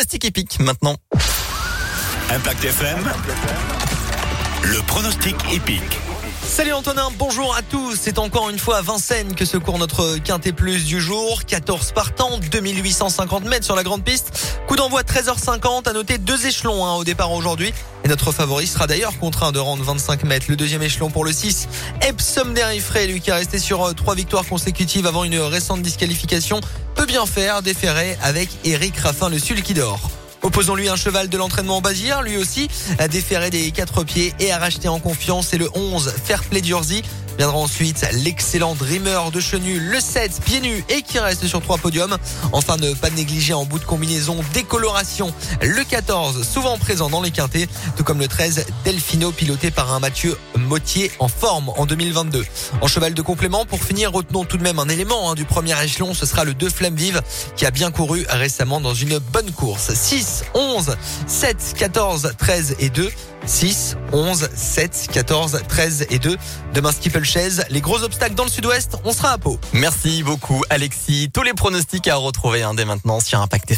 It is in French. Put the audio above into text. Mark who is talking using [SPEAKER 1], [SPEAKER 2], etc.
[SPEAKER 1] pronostic épique maintenant.
[SPEAKER 2] Impact FM. Le pronostic épique.
[SPEAKER 1] Salut Antonin, bonjour à tous. C'est encore une fois à Vincennes que se court notre Quintet Plus du jour. 14 partants, 2850 mètres sur la grande piste. Coup d'envoi 13h50. À noter deux échelons hein, au départ aujourd'hui. Et notre favori sera d'ailleurs contraint de rendre 25 mètres. Le deuxième échelon pour le 6. Epsom Derifray, lui qui a resté sur euh, trois victoires consécutives avant une récente disqualification, peut bien faire déférer avec Eric Raffin, le sulky d'or. Opposons-lui un cheval de l'entraînement Bazir, lui aussi déféré des quatre pieds et a racheté en confiance. Et le 11, Fairplay d'Urzi. Viendra ensuite l'excellent Dreamer de Chenu, le 7 pieds nus et qui reste sur trois podiums. Enfin, ne pas négliger en bout de combinaison décoloration le 14, souvent présent dans les quintés, tout comme le 13 Delfino piloté par un Mathieu Mottier en forme en 2022. En cheval de complément, pour finir, retenons tout de même un élément hein, du premier échelon, ce sera le 2 Flamme Vive qui a bien couru récemment dans une bonne course. 6, 11, 7, 14, 13 et 2. 6, 11, 7, 14, 13 et 2. Demain, Skipple Chaise. Les gros obstacles dans le sud-ouest, on sera à Pau.
[SPEAKER 3] Merci beaucoup Alexis. Tous les pronostics à retrouver hein, dès maintenant sur Impact